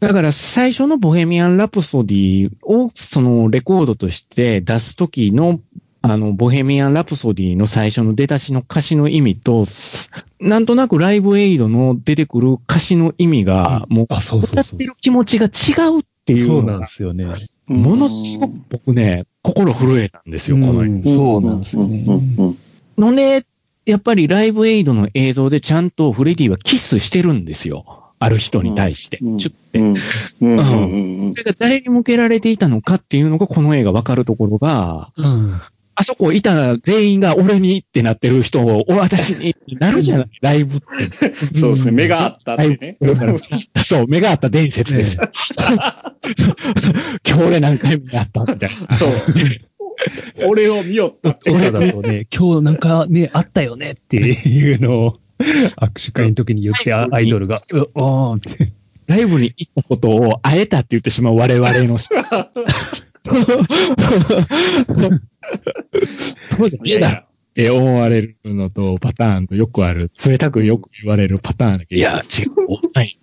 だから最初のボヘミアン・ラプソディをそのレコードとして出すときの、あの、ボヘミアン・ラプソディの最初の出だしの歌詞の意味と、すなんとなくライブエイドの出てくる歌詞の意味が、もう、歌って。る気持ちが違うっていう
そうなんですよね。
ものすごく僕ね、心震えたんですよ、この
うんそうなんですよね。
うん。
のね、やっぱりライブエイドの映像でちゃんとフレディはキスしてるんですよ。ある人に対して。
うん
ちょっと。それが誰に向けられていたのかっていうのがこの映画わかるところが、
うん。
あそこいた全員が俺にってなってる人を、お私になるじゃない、ライブって。*laughs*
そうですね。目があったってね。
そう、目があった伝説です。*laughs* 今日俺何回目やったみたいな。
そう。俺を見よったって。
俺だとね、今日なんかね、あったよねっていうのを、握手会の時に言って、あアイドルが、うおーって。
ライブに行ったことを会えたって言ってしまう我々の人。*laughs* そうじゃねえだろって思われるのと、パターンとよくある、冷たくよく言われるパターンだけど。いや、違う。はい。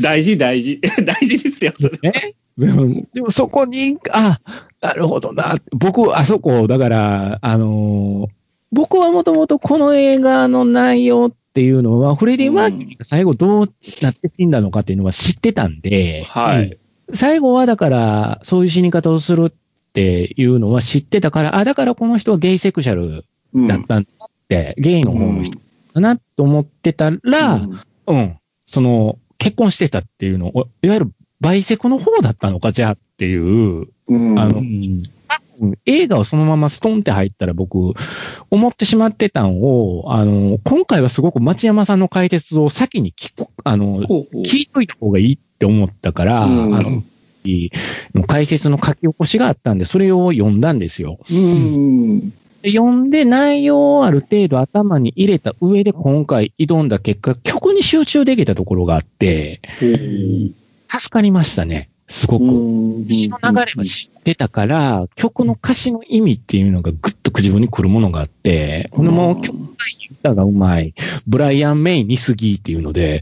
大事、大事。*laughs* 大事ですよ、それ。
ね。でも、でもそこに、あ、なるほどな。僕、あそこ、だから、あのー僕はもともとこの映画の内容っていうのは、フレディ・マーキュリーが最後どうなって死んだのかっていうのは知ってたんで、
はい。
最後はだから、そういう死に方をするっていうのは知ってたから、あ、だからこの人はゲイセクシャル
うん。
だったんだって、ゲイの方の人かなと思ってたら、うん、その、結婚してたっていうのを、いわゆるバイセクの方だったのか、じゃあっていう、
うん。
あの映画をそのままストンって入ったら僕、思ってしまってたんを、あの、今回はすごく町山さんの解説を先に聞く、あの、聞いといた方がいいって思ったから、
うん。
あの、解説の書き起こしがあったんで、それを読んだんですよ。
うん。
で読んで内容をある程度頭に入れた上で今回挑んだ結果、曲に集中できたところがあって、助かりましたね。すごく。詩の流れは知ってたから、曲の歌詞の意味っていうのがぐっと自分に来るものがあって、このもう曲が歌がうまい、ブライアン・メイ似すぎっていうので、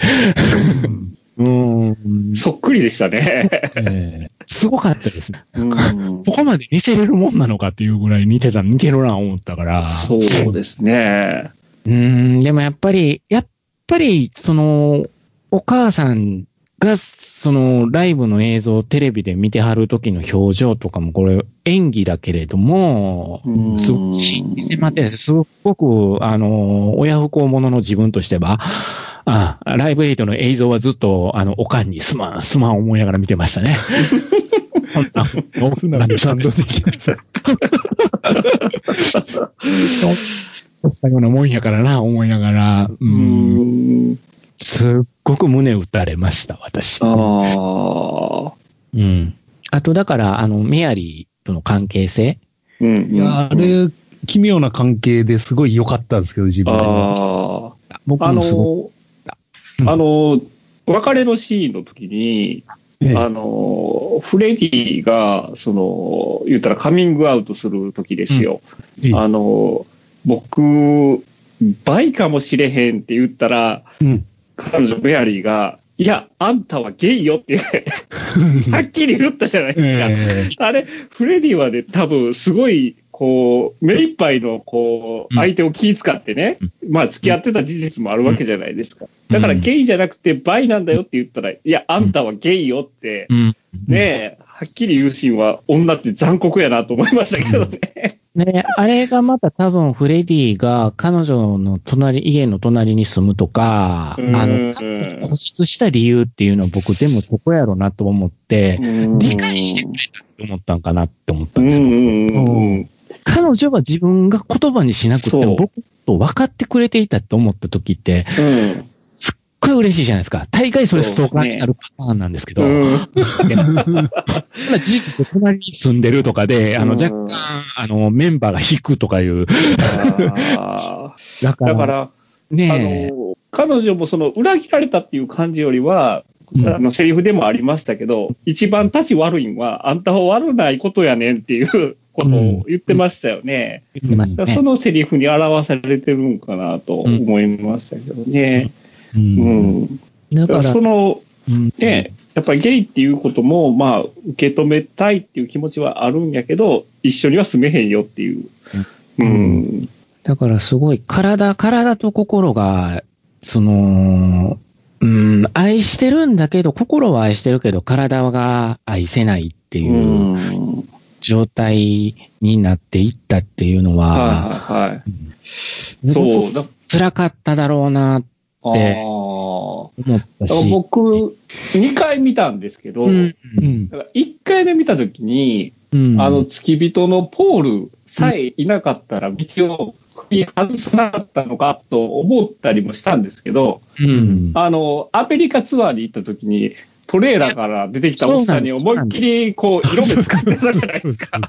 うーん、
そっくりでしたね。
え
すごかったですね。
うん
ここまで似せれるもんなのかっていうぐらい似てた、似てるな思ったから。
そうですね。
うーん、でもやっぱり、やっぱり、その、お母さんが、その、ライブの映像をテレビで見てはる時の表情とかも、これ、演技だけれども、
うん
すごく迫ってすすごく、あの、親不孝者の自分としては、あライブエイトの映像はずっと、あの、おかんにすまん、*laughs* すまん思いながら見てましたね。そんな
え *laughs* 素直に感動できました。
したようなもんやからな、思いながら、う、
うんん。
すっごく胸打たれました、私。
ああ。
うん。あと、だから、あの、メアリーとの関係性。
うん。
いや、あれ、奇妙な関係ですごい良かったんですけど、自分でも。
ああ。あ
僕もすご
の、*laughs* あの、別れのシーンの時に、
ええ。
あの、フレディが、その、言ったらカミングアウトする時ですよ。
ええ。
あの、僕、倍かもしれへんって言ったら、
うん。
彼女、メアリーが、いや、あんたはゲイよって、*laughs* はっきり言ったじゃないですか。
え。
あれ、フレディはね、多分すごい、こう、目いっぱいの、こう、
うん
相手を気遣ってね、まあ、付き合ってた事実もあるわけじゃないですか。だから、
うん
ゲイじゃなくて、バイなんだよって言ったら、いや、あんたはゲイよって、
うん。
ねえ、はっきり言うシーンは、女って残酷やなと思いましたけどね。
ね、あれがまた多分フレディが彼女の隣、家の隣に住むとか、
うん
あの、固執した理由っていうのは僕でもそこやろうなと思って、理解してくれたって思ったんかなって思った
うんん
ですよ。彼女は自分が言葉にしなくても僕と分かってくれていたって思った時って、
うん。
すっごい嬉しいじゃないですか。大概それストーカーになるパターンなんですけど、
うん。*laughs*
まあ事実隣に住んでるとかで、あの、
うん
若干、あの、メンバーが引くとかいう、
あ *laughs*
だから、
から、あ
ねえ、
の、彼女もその裏切られたっていう感じよりは、
うん
あの、セリフでもありましたけど、一番立ち悪いんは、あんたは悪ないことやねんっていうことを言ってましたよね。
言ってましたね。
そのセリフに表されてるんかなと思いましたけどね。
う
うんん。だからその、
うん
ね、やっぱりゲイっていうことも、まあ、受け止めたいっていう気持ちはあるんやけど、一緒には住めへんよっていう。うん。
だからすごい体、体と心が、その、うん、愛してるんだけど、心は愛してるけど、体が愛せないって
う。
いうん状態になっていったっていうのは、
はいはいはい。
す
そう。だ
辛かっただろうな、
あ
で
ー
思ったし。
僕、2回見たんですけど、
うん、
うん
だから1回目見たときに、
うん、
あの、付き人のポールさえいなかったら、道を踏み外さなかったのかと思ったりもしたんですけど、
うん、
あの、アメリカツアーに行ったときに、トレーラーから出てきたおっさんに思いっきり、こう、色目使ってたじゃないですか。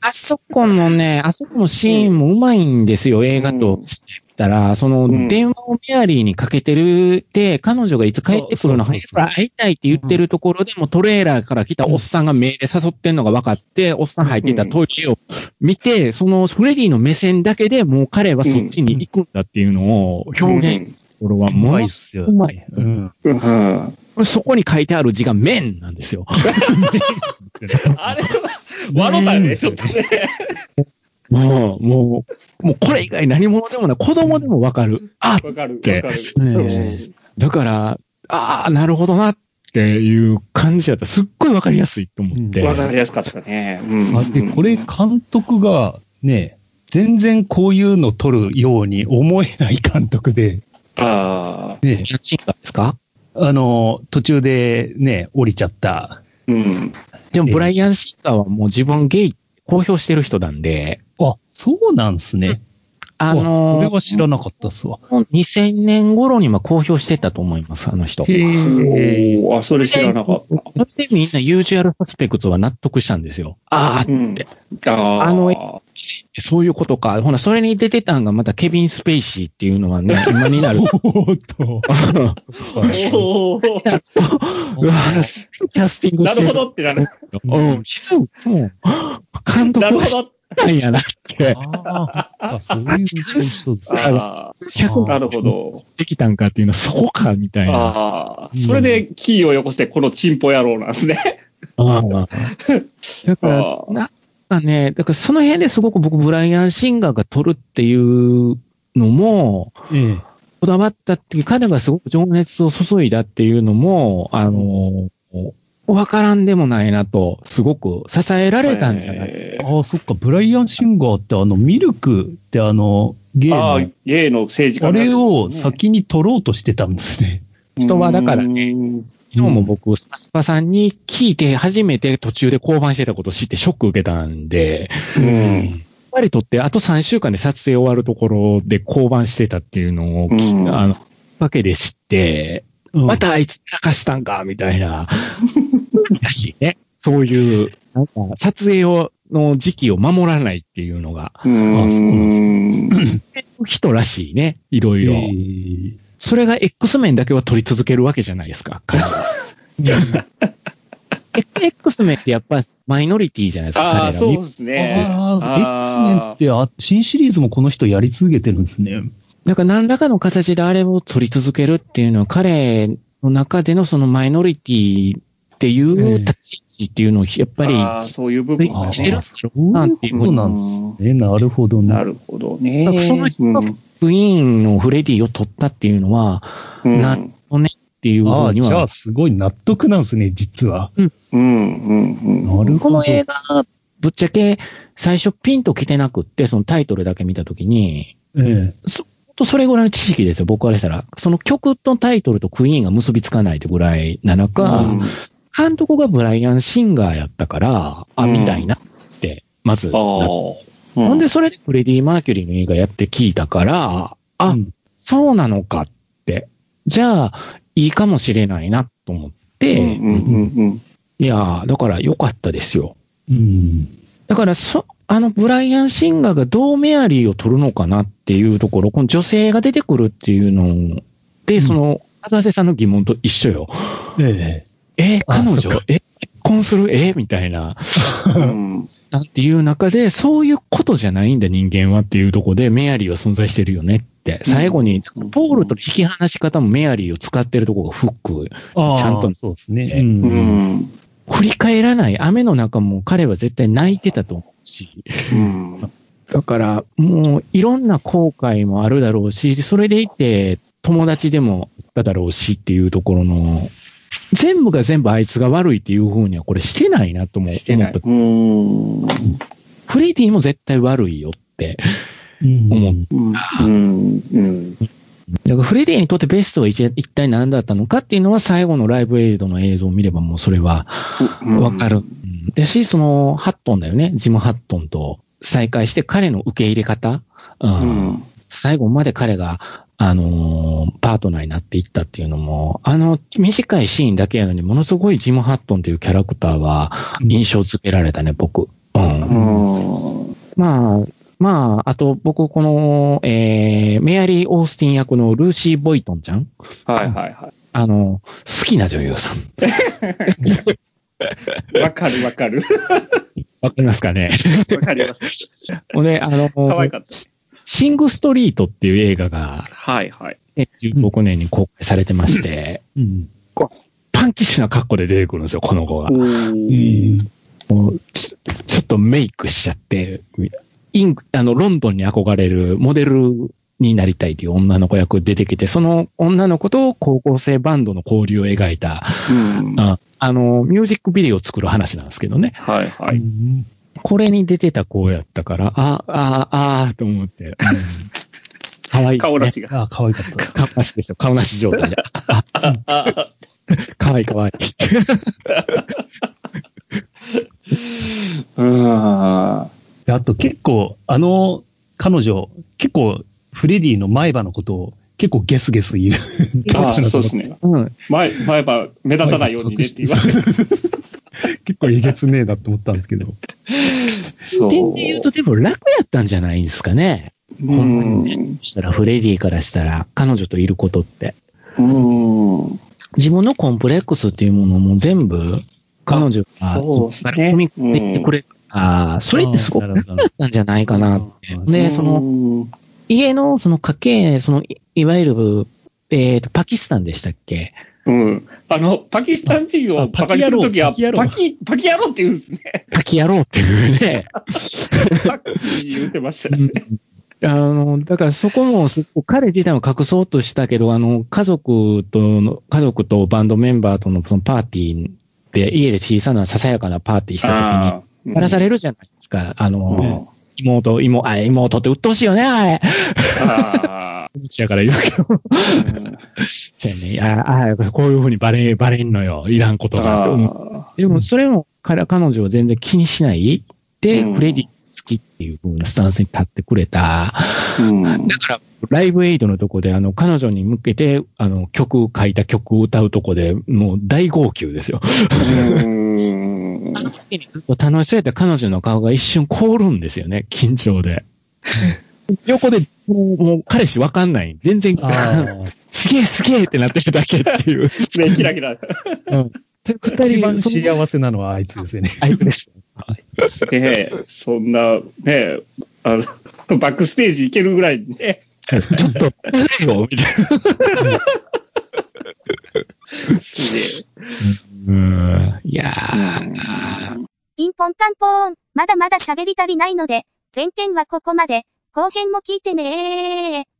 あそこのね、あそこのシーンもうまいんですよ、映画として。みたら、その
うん
電話をメアリーにかけてるって、彼女がいつ帰ってくるの早く会いたいって言ってるところでもトレーラーから来たおっさんが目で誘ってんのが分かって、おっさん入っていたトイレを見て、そのフレディの目線だけでもう彼はそっちに行くんだっていうのを表現するところは
うま
ものす
いっすよ。
うまい。
うん。
うん
これそこに書いてある字が面なんですよ。
あれ？は、笑ったね、ちょっとね。
もう、もう、もうこれ以外何者でもない。子供でもわかる。あ
わかる、
て
わかる。
だから、ああ、なるほどなっていう感じだったらすっごいわかりやすいと思って。
わかりやすかったね。うん
あで、これ、監督がね、全然こういうの撮るように思えない監督で、
ああ、
ね、
シンガーですか？
あの、途中でね、降りちゃった。
うん。
でもブライアン・シンガーはもう自分ゲイ公表してる人なんで、
あ、そうなんすね。
あ
あそれ
の
は知らなかったっすわ。
2000年頃には公表してたと思います、あの人。
へえ。
おーあ、それ知らなかった。
それでみんなユージュアルサスペクツは納得したんですよ。ああ、
うん。あ
あの
の、
そういうことか。ほな、それに出てたんがまたケビン・スペイシーっていうのはね、*laughs* 今になる。
おーっと。
おー
うわキャスティングして
なるほどってなる。
うん、実は、もう、監督
なるほ
はし
ど。
たんやなって。
ああ、そういうことですね。
あ
100
あ、なるほど。
できたんかっていうのは、そうか、みたいな。
ああ、それでキーをよこして、このチンポ野郎なんですね。
ああだから、
ああ
なんかね、だからその辺ですごく僕、ブライアン・シンガーが撮るっていうのも、
ええ。
こだわったっていう、彼がすごく情熱を注いだっていうのも、あの、わからんでもないなと、すごく支えられたんじゃない、
え
ああ、そっか。ブライアン・シンガーってあの、ミルクってあの、ゲイ
ーああ
の、、
ゲイの政治家ね
れを先に取ろうとしてたんですね。
人はだから
ね。
昨日も僕、スパスパさんに聞いて初めて途中で降板してたことを知ってショック受けたんで、
うん。
やっぱりとってあと3週間で撮影終わるところで降板してたっていうのをき、
うん
あの、わけで知って、
うん
またあいつ泣かしたんか、みたいな。らしいね。そういう、なんか、撮影を、の時期を守らないっていうのが、
うん。
あそうなん *clears throat*
人らしいね。いろいろ。
ええ
それが X 面だけは撮り続けるわけじゃないですか、彼は。*laughs* X 面ってやっぱマイノリティじゃないですか、
ああ、
彼ら
そうですね。
X メンってあ、新シリーズもこの人やり続けてるんですね。
だから何らかの形であれを取り続けるっていうのは彼の中でのそのマイノリティっていう立ち位置っていうのをやっぱり、
ああそういう部分が
ああ、
ね
してる
そう
なんていう
ことなんですね。なるほどね。
なるほどね
だからその人が
うん
クイーンのフレディを取ったっていうのは、
うん
なっていう
ああ、
ふうには
じゃあ、すごい納得なんですね、実は。
うん、うん、うん。
なるほど。
この映画、ぶっちゃけ最初ピンと来てなくって、そのタイトルだけ見たときに、
ええ。
とそれぐらいの知識ですよ、僕からしたら。その曲とタイトルとクイーンが結びつかないってぐらいな中、
うん
監督がブライアン・シンガーやったから、あ、
うん
みたいなって、まず
あ
なっ
あ。
ほんで、それでフレディ・マーキュリーの映画やって聞いたから、あ、
うん
そうなのかって。じゃあ、いいかもしれないなと思って、
うん、うん、うん。
いやーだから良かったですよ。
うん。
だから、そ、あの、ブライアン・シンガーがどうメアリーを取るのかなっていうところ、この女性が出てくるっていうので、その、浅瀬さんの疑問と一緒よ。
え
え
あ
彼女？え結婚する？えみたいな。
うん
なんていう中で、そういうことじゃないんだ人間はっていうところで、メアリーは存在してるよねって。最後に、
うん
ポールとの引き離し方もメアリーを使ってるところがフック。ちゃんと
そうですね。
う
うん。
うん。
振り返らない。雨の中も彼は絶対泣いてたと思うし。
うん。
だから、もういろんな後悔もあるだろうし、それでいて友達でもあっただろうしっていうところの、全部が全部あいつが悪いっていうふうにはこれしてないなとも
してない
思った。
うん。
フレディも絶対悪いよって。
うん
思う
うん。うん。
だからフレディにとってベストは一一体何だったのかっていうのは最後のライブエイドの映像を見ればもうそれはわかる。うん。だし、そのハットンだよね。ジム・ハットンと再会して彼の受け入れ方。う
うんん。
最後まで彼が、あのーパートナーになっていったっていうのも、あの、短いシーンだけやのに、ものすごいジム・ハットンというキャラクターは印象付けられたね、僕。うん。
うん。
まあ、まあ、あと僕、この、えー、メアリー・オースティン役のルーシー・ボイトンちゃん
はいはいは
あの、好きな女優さん。
い。*laughs* わかるわかる。*laughs*
わかりますかね？*laughs*
わかります。
ほんで、あの、
可愛かった。
シング・ストリートっていう映画が、
はいはい。
ね、16年に公開されてまして、
うん。
パンキッシュな格好で出てくるんですよ、この子が。
え
うん。
え
もうちちょっとメイクしちゃって、インあの、ロンドンに憧れるモデルになりたいという女の子役出てきて、その女の子と高校生バンドの交流を描いた、
うん。
ああの、ミュージックビデオを作る話なんですけどね。
はいはい。
うん
これに出てた子やったから、あ、あ、あ、あと思って。うん、かわいい、ね。
顔出しが。
ああ、可愛かった。
顔なしですよ。顔なし状態で。あ
あ
かわいいかわいい。
うん。*laughs*
であと結構、あの、彼女、結構、フレディの前歯のことを結構ゲスゲス言う。
ああ、そうですね。
うん。
前、前歯目立たないようにねって言われて。*laughs*
結構えげつねえなって思ったんですけど。
そう
点で言うと、でも楽やったんじゃないんですかね。
うん。
したら、フレディからしたら、彼女といることって。
うん。
自分のコンプレックスっていうものも全部、彼女が、
そうですね
から踏み込んでいってくれああ、それってすごく楽だったんじゃないかなって。
うん
で、その、
の、
家のその家系、その、いいわゆる、えっ、と、パキスタンでしたっけ？
うん。あの、パキスタン人
あ
をバカにするときは、
パキ
パキ、パキ野郎って言うんですね。
パキ野郎っていうね。
パキ言ってましたよね。
あの、だからそこも、そ彼自体も隠そうとしたけど、あの、家族との、家族とバンドメンバーとのそのパーティーで、家で小さなささやかなパーティーした
あ
時に、さらされるじゃないですか。あ
あ
の、妹、妹、あ、妹って鬱陶しいよね、あれ。
あ
うちやから言うけど。そうやね。ああ、こういうふうにバレ、バレんのよ。いらんことが。でも、それも彼、彼女は全然気にしない。で、
うん
フレディ好きっていう風なスタンスに立ってくれた。
うん
だから、ライブエイドのとこで、あの、彼女に向けて、あの、曲、書いた曲を歌うとこで、もう大号泣ですよ。
うん
時にずっと楽しそうやった彼女の顔が一瞬凍るんですよね、緊張で。横で、もう、彼氏わかんない。全然、すげえすげえってなってるだけっていう。
ね、キラキラ。
二
一番幸せなのはあいつですよね。
あいつです。
ねそんな、ねあの、バックステージ行けるぐらいね、
ちょっと、みたいな。
す
うん。いやー。
ピンポンタンポーン。まだまだ喋り足りないので、前編はここまで。後編も聞いてねー。